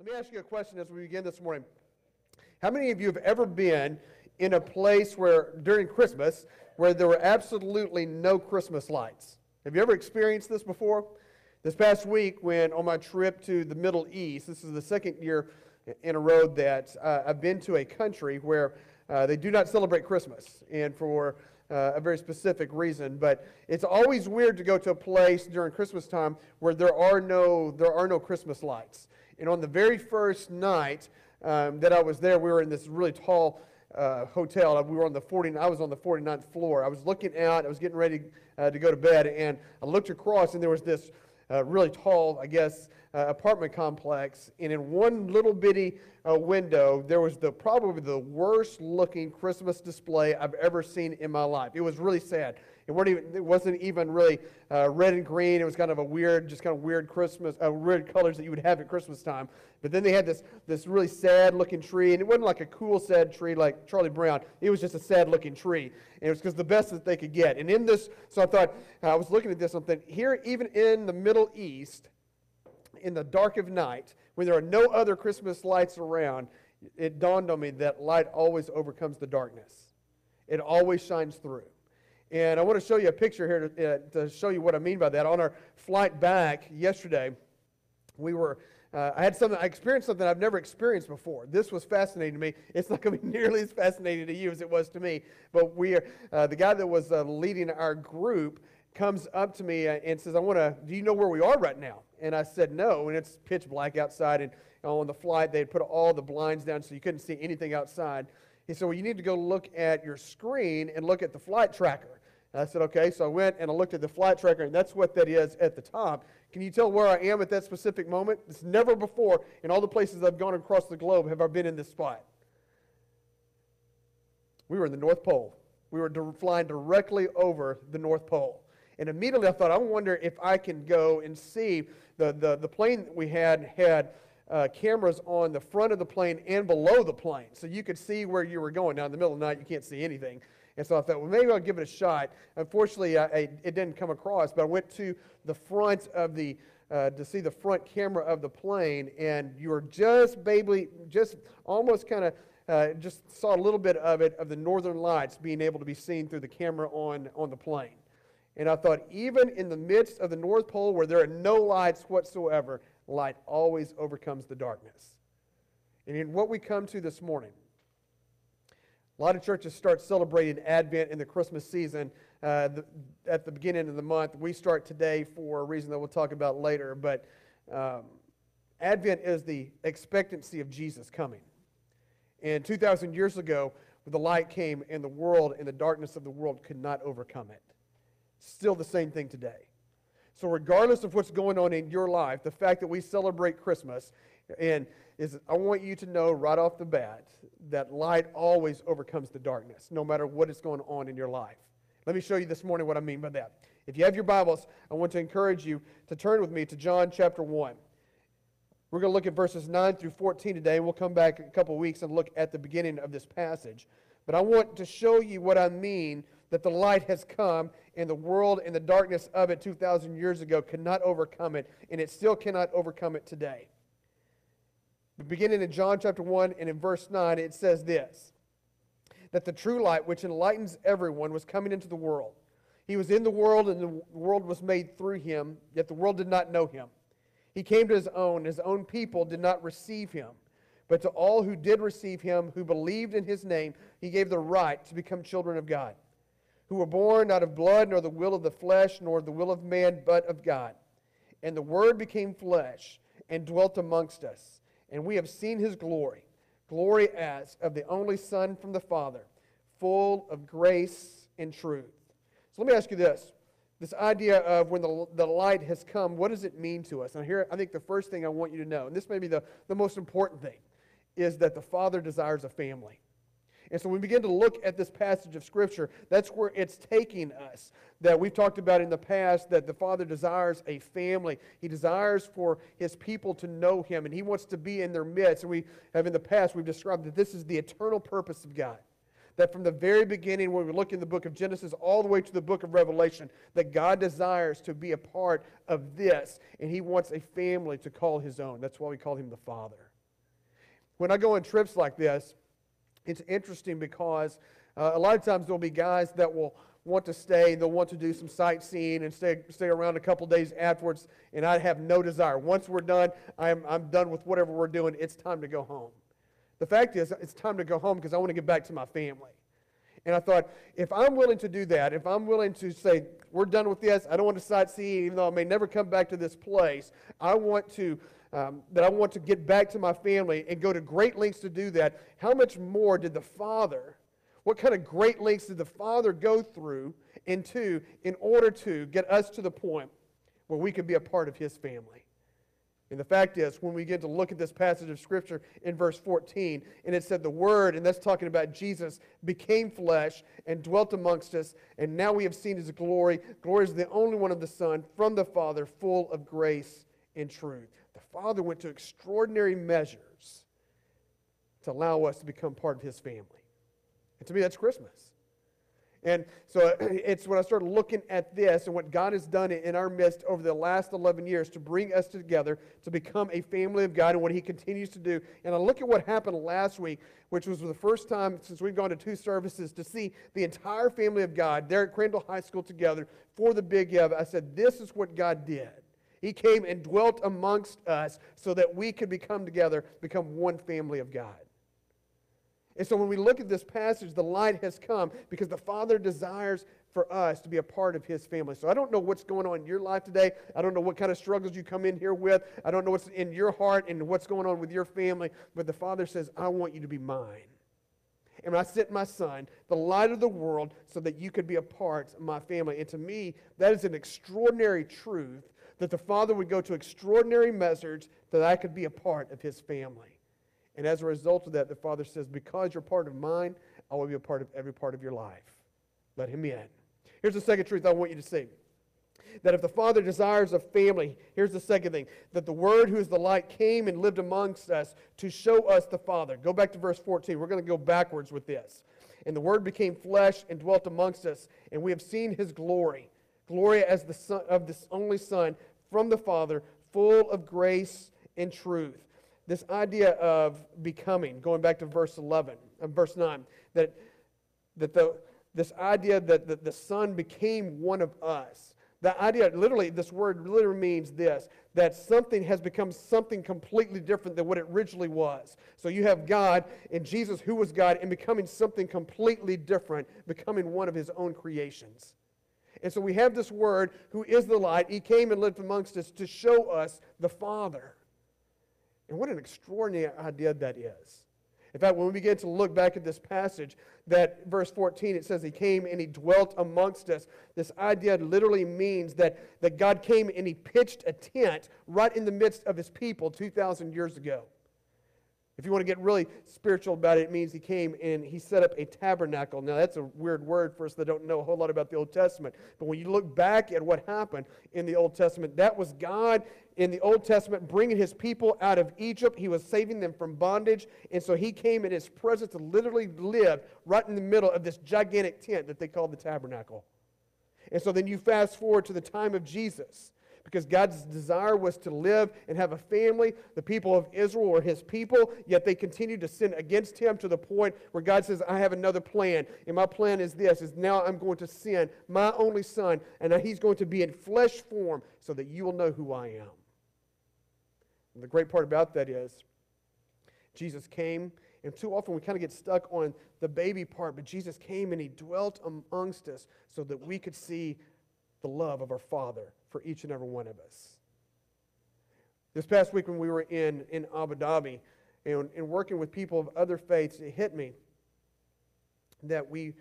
Let me ask you a question as we begin this morning. How many of you have ever been in a place where, during Christmas, where there were absolutely no Christmas lights? Have you ever experienced this before? This past week, when on my trip to the Middle East, this is the second year in a row that uh, I've been to a country where uh, they do not celebrate Christmas, and for uh, a very specific reason. But it's always weird to go to a place during Christmas time where there are no there are no Christmas lights. And on the very first night um, that I was there, we were in this really tall uh, hotel. We were on the 40, I was on the 49th floor. I was looking out, I was getting ready uh, to go to bed, and I looked across, and there was this uh, really tall, I guess, uh, apartment complex. And in one little bitty uh, window, there was the probably the worst looking Christmas display I've ever seen in my life. It was really sad. It, weren't even, it wasn't even really uh, red and green. It was kind of a weird, just kind of weird Christmas, uh, weird colors that you would have at Christmas time. But then they had this, this really sad looking tree, and it wasn't like a cool, sad tree like Charlie Brown. It was just a sad looking tree. And it was because the best that they could get. And in this, so I thought, I was looking at this, something here, even in the Middle East, in the dark of night, when there are no other Christmas lights around, it dawned on me that light always overcomes the darkness. It always shines through. And I want to show you a picture here to, uh, to show you what I mean by that. On our flight back yesterday, we were uh, I had something, I experienced something I've never experienced before. This was fascinating to me. It's not going to be nearly as fascinating to you as it was to me. But we are, uh, the guy that was uh, leading our group comes up to me uh, and says, I want to, do you know where we are right now? And I said, no. And it's pitch black outside. And on the flight, they had put all the blinds down so you couldn't see anything outside. He said, well, you need to go look at your screen and look at the flight tracker. And I said, okay. So I went and I looked at the flight tracker, and that's what that is at the top. Can you tell where I am at that specific moment? It's never before in all the places I've gone across the globe have I been in this spot. We were in the North Pole. We were flying directly over the North Pole. And immediately I thought, I wonder if I can go and see the, the, the plane that we had had uh, cameras on the front of the plane and below the plane. So you could see where you were going. Now, in the middle of the night, you can't see anything. And so I thought, well, maybe I'll give it a shot. Unfortunately, I, I, it didn't come across, but I went to the front of the, uh, to see the front camera of the plane, and you were just baby, just almost kind of, uh, just saw a little bit of it, of the northern lights being able to be seen through the camera on, on the plane. And I thought, even in the midst of the North Pole where there are no lights whatsoever, light always overcomes the darkness. And in what we come to this morning, a lot of churches start celebrating Advent in the Christmas season uh, the, at the beginning of the month. We start today for a reason that we'll talk about later. But um, Advent is the expectancy of Jesus coming. And 2,000 years ago, the light came and the world and the darkness of the world could not overcome it. Still the same thing today. So, regardless of what's going on in your life, the fact that we celebrate Christmas and is I want you to know right off the bat that light always overcomes the darkness, no matter what is going on in your life. Let me show you this morning what I mean by that. If you have your Bibles, I want to encourage you to turn with me to John chapter 1. We're going to look at verses 9 through 14 today, and we'll come back a couple of weeks and look at the beginning of this passage. But I want to show you what I mean that the light has come, and the world and the darkness of it 2,000 years ago could not overcome it, and it still cannot overcome it today. Beginning in John chapter 1 and in verse 9, it says this that the true light, which enlightens everyone, was coming into the world. He was in the world, and the world was made through him, yet the world did not know him. He came to his own, his own people did not receive him. But to all who did receive him, who believed in his name, he gave the right to become children of God, who were born not of blood, nor the will of the flesh, nor the will of man, but of God. And the Word became flesh and dwelt amongst us and we have seen his glory, glory as of the only Son from the Father, full of grace and truth. So let me ask you this. This idea of when the, the light has come, what does it mean to us? And here, I think the first thing I want you to know, and this may be the, the most important thing, is that the Father desires a family. And so we begin to look at this passage of Scripture, that's where it's taking us. That we've talked about in the past that the Father desires a family. He desires for His people to know Him, and He wants to be in their midst. And we have in the past, we've described that this is the eternal purpose of God. That from the very beginning, when we look in the book of Genesis all the way to the book of Revelation, that God desires to be a part of this, and He wants a family to call His own. That's why we call Him the Father. When I go on trips like this, it's interesting because uh, a lot of times there'll be guys that will want to stay, and they'll want to do some sightseeing and stay, stay around a couple days afterwards, and I have no desire. Once we're done, I'm, I'm done with whatever we're doing. It's time to go home. The fact is, it's time to go home because I want to get back to my family. And I thought, if I'm willing to do that, if I'm willing to say, we're done with this, I don't want to sightsee, even though I may never come back to this place, I want to, um, that I want to get back to my family and go to great lengths to do that. How much more did the Father, what kind of great lengths did the Father go through into in order to get us to the point where we could be a part of His family? And the fact is, when we get to look at this passage of Scripture in verse 14, and it said, The Word, and that's talking about Jesus, became flesh and dwelt amongst us, and now we have seen his glory. Glory is the only one of the Son from the Father, full of grace and truth. The Father went to extraordinary measures to allow us to become part of his family. And to me, that's Christmas. And so it's when I started looking at this and what God has done in our midst over the last 11 years to bring us together to become a family of God and what He continues to do. And I look at what happened last week, which was the first time since we've gone to two services to see the entire family of God there at Crandall High School together for the Big Give. I said, This is what God did. He came and dwelt amongst us so that we could become together, become one family of God. And so when we look at this passage, the light has come because the Father desires for us to be a part of His family. So I don't know what's going on in your life today. I don't know what kind of struggles you come in here with. I don't know what's in your heart and what's going on with your family. But the Father says, I want you to be mine. And I sent my son, the light of the world, so that you could be a part of my family. And to me, that is an extraordinary truth that the Father would go to extraordinary measures that I could be a part of his family. And as a result of that, the Father says, Because you're part of mine, I will be a part of every part of your life. Let him in. Here's the second truth I want you to see that if the Father desires a family, here's the second thing that the Word, who is the light, came and lived amongst us to show us the Father. Go back to verse 14. We're going to go backwards with this. And the Word became flesh and dwelt amongst us, and we have seen his glory. Glory as the son of this only Son from the Father, full of grace and truth this idea of becoming, going back to verse 11, uh, verse 9, that, that the, this idea that the, the Son became one of us. The idea, literally, this word literally means this that something has become something completely different than what it originally was. So you have God and Jesus, who was God, and becoming something completely different, becoming one of his own creations. And so we have this word, who is the light. He came and lived amongst us to show us the Father. And what an extraordinary idea that is. In fact, when we begin to look back at this passage, that verse 14, it says he came and he dwelt amongst us. This idea literally means that, that God came and he pitched a tent right in the midst of his people 2,000 years ago. If you want to get really spiritual about it, it means he came and he set up a tabernacle. Now, that's a weird word for us that don't know a whole lot about the Old Testament. But when you look back at what happened in the Old Testament, that was God in the Old Testament bringing his people out of Egypt. He was saving them from bondage. And so he came in his presence to literally live right in the middle of this gigantic tent that they called the tabernacle. And so then you fast forward to the time of Jesus because God's desire was to live and have a family. The people of Israel were his people, yet they continued to sin against him to the point where God says, I have another plan. And my plan is this, is now I'm going to send my only son, and he's going to be in flesh form so that you will know who I am. And the great part about that is Jesus came, and too often we kind of get stuck on the baby part, but Jesus came and he dwelt amongst us so that we could see the love of our Father for each and every one of us. This past week when we were in, in Abu Dhabi and, and working with people of other faiths, it hit me that we,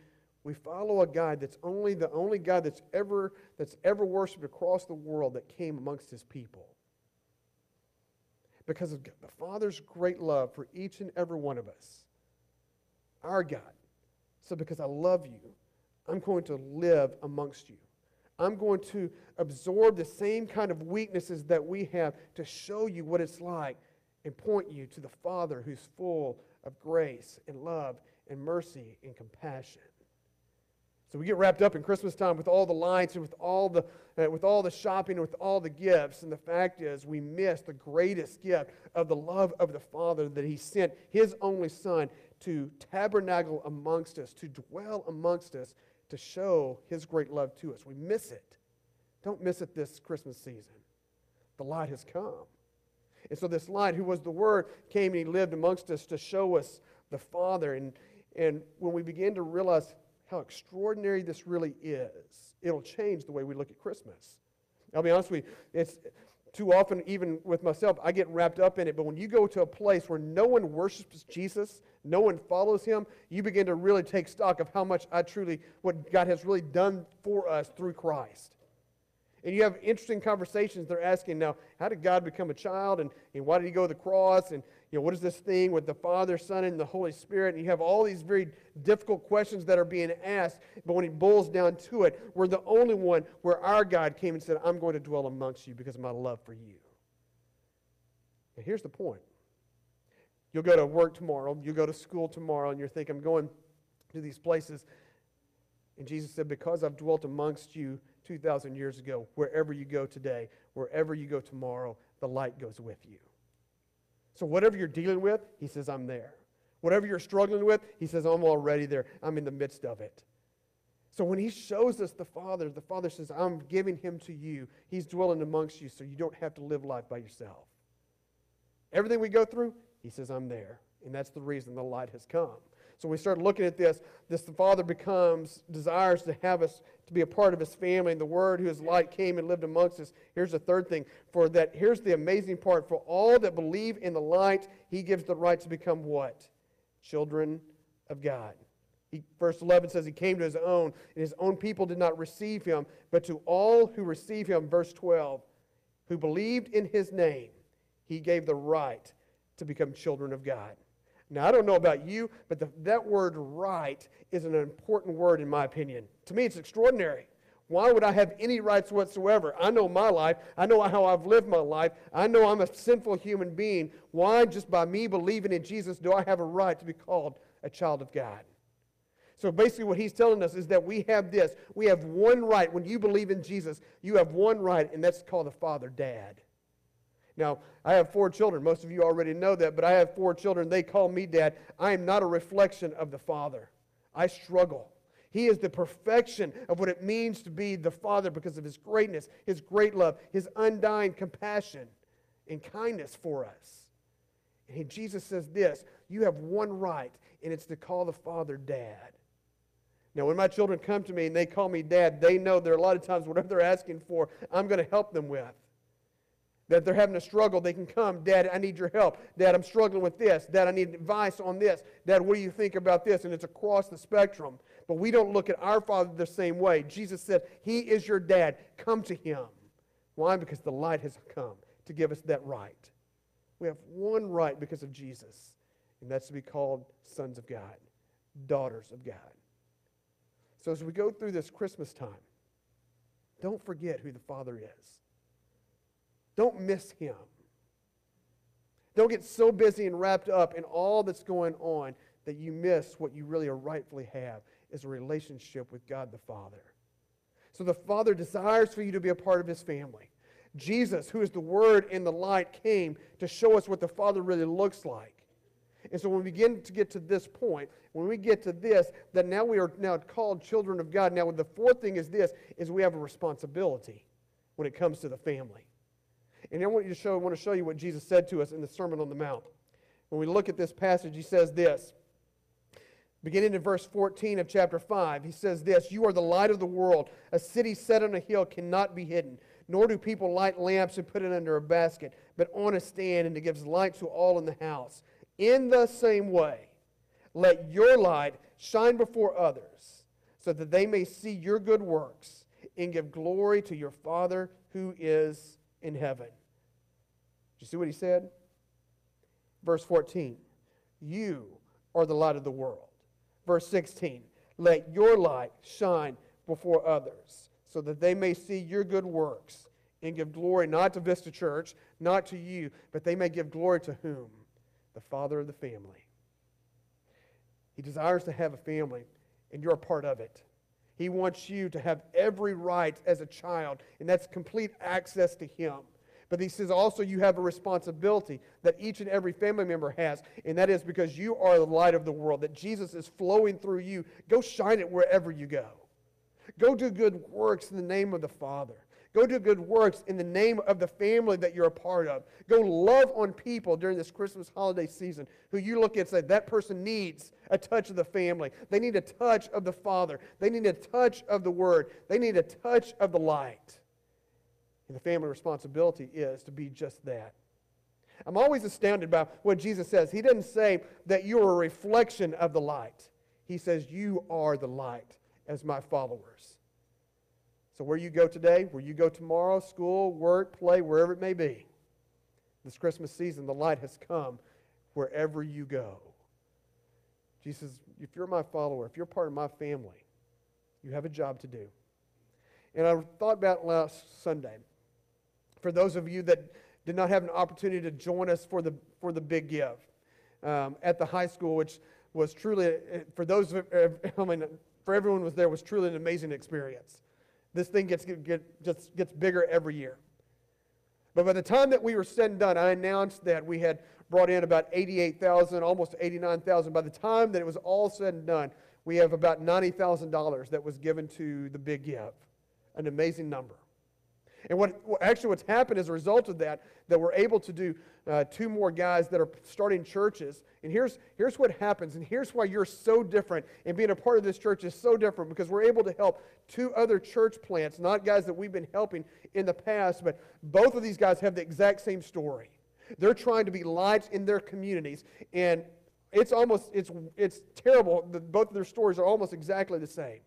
we follow a God that's only the only God that's ever, that's ever worshiped across the world that came amongst his people. Because of the Father's great love for each and every one of us. Our God. So because I love you, I'm going to live amongst you. I'm going to absorb the same kind of weaknesses that we have to show you what it's like and point you to the Father who's full of grace and love and mercy and compassion. So we get wrapped up in Christmas time with all the lights and with all the, uh, with all the shopping and with all the gifts. And the fact is, we miss the greatest gift of the love of the Father that He sent His only Son to tabernacle amongst us, to dwell amongst us, to show His great love to us. We miss it. Don't miss it this Christmas season. The light has come. And so this light, who was the Word, came and He lived amongst us to show us the Father. And, and when we begin to realize how extraordinary this really is, it'll change the way we look at Christmas. I'll be honest with you, it's too often, even with myself, I get wrapped up in it. But when you go to a place where no one worships Jesus, no one follows him, you begin to really take stock of how much I truly, what God has really done for us through Christ. And you have interesting conversations. They're asking now, how did God become a child? And, and why did he go to the cross? And you know, what is this thing with the Father, Son, and the Holy Spirit? And you have all these very difficult questions that are being asked. But when it boils down to it, we're the only one where our God came and said, I'm going to dwell amongst you because of my love for you. And here's the point. You'll go to work tomorrow, you'll go to school tomorrow, and you're thinking, I'm going to these places. And Jesus said, Because I've dwelt amongst you 2,000 years ago, wherever you go today, wherever you go tomorrow, the light goes with you. So, whatever you're dealing with, he says, I'm there. Whatever you're struggling with, he says, I'm already there. I'm in the midst of it. So, when he shows us the Father, the Father says, I'm giving him to you. He's dwelling amongst you, so you don't have to live life by yourself. Everything we go through, he says, I'm there. And that's the reason the light has come. So we start looking at this. This the Father becomes, desires to have us to be a part of his family. And the Word, who is light, came and lived amongst us. Here's the third thing. For that, here's the amazing part. For all that believe in the light, he gives the right to become what? Children of God. He, verse 11 says, He came to His own, and His own people did not receive Him. But to all who receive Him, verse 12, who believed in His name, He gave the right to become children of God. Now, I don't know about you, but the, that word right is an important word in my opinion. To me, it's extraordinary. Why would I have any rights whatsoever? I know my life. I know how I've lived my life. I know I'm a sinful human being. Why, just by me believing in Jesus, do I have a right to be called a child of God? So basically, what he's telling us is that we have this. We have one right. When you believe in Jesus, you have one right, and that's called the Father, Dad. Now, I have four children. Most of you already know that, but I have four children. They call me dad. I am not a reflection of the Father. I struggle. He is the perfection of what it means to be the Father because of His greatness, His great love, His undying compassion and kindness for us. And Jesus says this you have one right, and it's to call the Father Dad. Now, when my children come to me and they call me Dad, they know there are a lot of times whatever they're asking for, I'm going to help them with that they're having a struggle, they can come. Dad, I need your help. Dad, I'm struggling with this. Dad, I need advice on this. Dad, what do you think about this? And it's across the spectrum. But we don't look at our Father the same way. Jesus said, He is your dad. Come to Him. Why? Because the light has come to give us that right. We have one right because of Jesus, and that's to be called sons of God, daughters of God. So as we go through this Christmas time, don't forget who the Father is. Don't miss him. Don't get so busy and wrapped up in all that's going on that you miss what you really rightfully have is a relationship with God the Father. So the Father desires for you to be a part of his family. Jesus, who is the Word and the light, came to show us what the Father really looks like. And so when we begin to get to this point, when we get to this, that now we are now called children of God. Now the fourth thing is this, is we have a responsibility when it comes to the family. And I want you to show, I want to show you what Jesus said to us in the Sermon on the Mount. When we look at this passage, he says this. Beginning in verse 14 of chapter 5, he says this You are the light of the world. A city set on a hill cannot be hidden, nor do people light lamps and put it under a basket, but on a stand, and it gives light to all in the house. In the same way, let your light shine before others, so that they may see your good works and give glory to your Father who is in heaven. Did you see what he said? Verse 14, you are the light of the world. Verse 16, let your light shine before others so that they may see your good works and give glory not to Vista Church, not to you, but they may give glory to whom? The Father of the family. He desires to have a family, and you're a part of it. He wants you to have every right as a child, and that's complete access to Him. But he says also you have a responsibility that each and every family member has, and that is because you are the light of the world, that Jesus is flowing through you. Go shine it wherever you go. Go do good works in the name of the Father. Go do good works in the name of the family that you're a part of. Go love on people during this Christmas holiday season who you look at and say, that person needs a touch of the family. They need a touch of the Father. They need a touch of the Word. They need a touch of the light. And the family responsibility is to be just that. I'm always astounded by what Jesus says. He doesn't say that you're a reflection of the light, He says, You are the light as my followers. So, where you go today, where you go tomorrow, school, work, play, wherever it may be, this Christmas season, the light has come wherever you go. Jesus, if you're my follower, if you're part of my family, you have a job to do. And I thought about last Sunday. For those of you that did not have an opportunity to join us for the, for the big give um, at the high school, which was truly, for those, I mean, for everyone was there, was truly an amazing experience. This thing gets, get, just gets bigger every year. But by the time that we were said and done, I announced that we had brought in about 88,000, almost 89,000. By the time that it was all said and done, we have about $90,000 that was given to the big give. An amazing number. And what actually what's happened as a result of that, that we're able to do uh, two more guys that are starting churches. And here's, here's what happens, and here's why you're so different, and being a part of this church is so different, because we're able to help two other church plants, not guys that we've been helping in the past, but both of these guys have the exact same story. They're trying to be lights in their communities, and it's almost, it's, it's terrible. Both of their stories are almost exactly the same.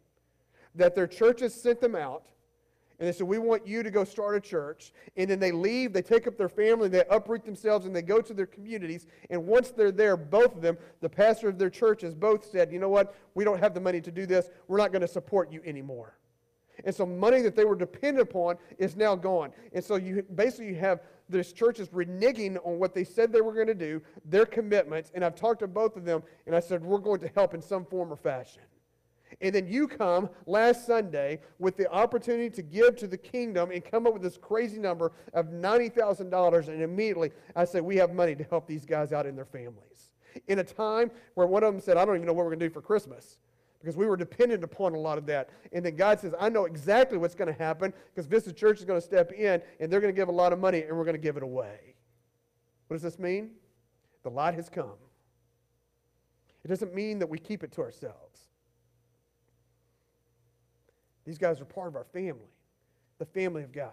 That their churches sent them out, and they said, We want you to go start a church. And then they leave, they take up their family, they uproot themselves, and they go to their communities. And once they're there, both of them, the pastor of their churches, both said, You know what? We don't have the money to do this. We're not going to support you anymore. And so money that they were dependent upon is now gone. And so you basically you have these churches reneging on what they said they were going to do, their commitments. And I've talked to both of them, and I said, We're going to help in some form or fashion. And then you come last Sunday with the opportunity to give to the kingdom and come up with this crazy number of $90,000. And immediately I said, We have money to help these guys out in their families. In a time where one of them said, I don't even know what we're going to do for Christmas because we were dependent upon a lot of that. And then God says, I know exactly what's going to happen because Vista Church is going to step in and they're going to give a lot of money and we're going to give it away. What does this mean? The light has come. It doesn't mean that we keep it to ourselves. These guys are part of our family, the family of God.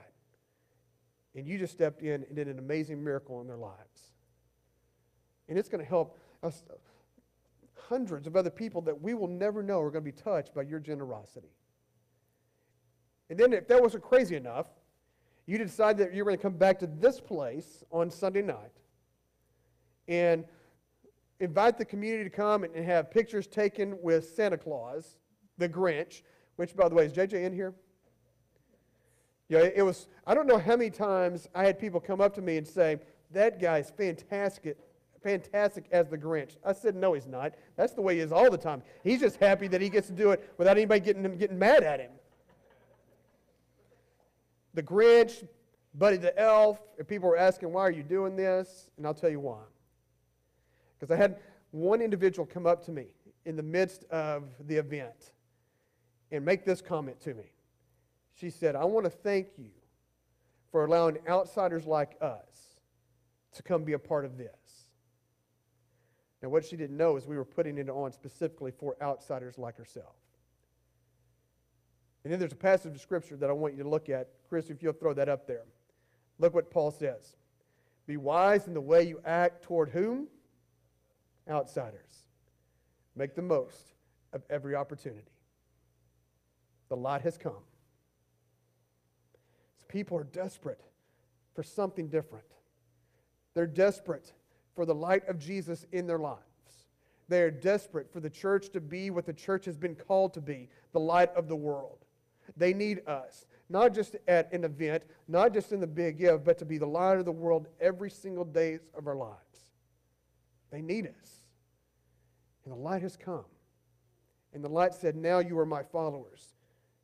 And you just stepped in and did an amazing miracle in their lives. And it's going to help us, hundreds of other people that we will never know are going to be touched by your generosity. And then, if that wasn't crazy enough, you decide that you're going to come back to this place on Sunday night and invite the community to come and have pictures taken with Santa Claus, the Grinch, which, by the way, is JJ in here? Yeah, it was, I don't know how many times I had people come up to me and say, that guy's fantastic, fantastic as the Grinch. I said, no, he's not. That's the way he is all the time. He's just happy that he gets to do it without anybody getting, him, getting mad at him. The Grinch, Buddy the Elf, and people were asking, why are you doing this? And I'll tell you why. Because I had one individual come up to me in the midst of the event and make this comment to me. She said, I want to thank you for allowing outsiders like us to come be a part of this. Now, what she didn't know is we were putting it on specifically for outsiders like herself. And then there's a passage of scripture that I want you to look at. Chris, if you'll throw that up there. Look what Paul says. Be wise in the way you act toward whom? Outsiders. Make the most of every opportunity. The light has come. So people are desperate for something different. They're desperate for the light of Jesus in their lives. They are desperate for the church to be what the church has been called to be the light of the world. They need us, not just at an event, not just in the big give, but to be the light of the world every single day of our lives. They need us. And the light has come. And the light said, Now you are my followers.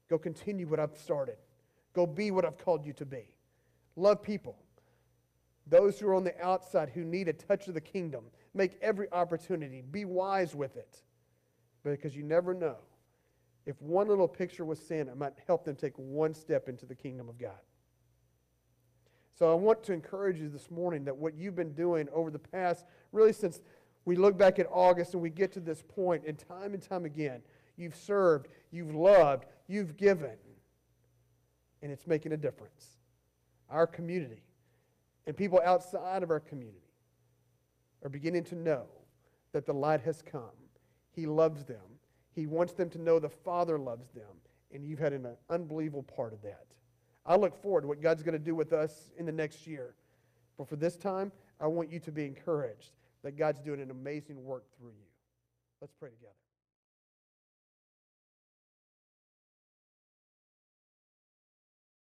Go continue what I've started. Go be what I've called you to be. Love people. Those who are on the outside who need a touch of the kingdom, make every opportunity. Be wise with it. Because you never know. If one little picture was sent, it might help them take one step into the kingdom of God. So I want to encourage you this morning that what you've been doing over the past, really since we look back at August and we get to this point, and time and time again, you've served, you've loved, you've given, and it's making a difference. Our community and people outside of our community are beginning to know that the light has come. He loves them. He wants them to know the Father loves them, and you've had an unbelievable part of that. I look forward to what God's going to do with us in the next year. But for this time, I want you to be encouraged that God's doing an amazing work through you. Let's pray together.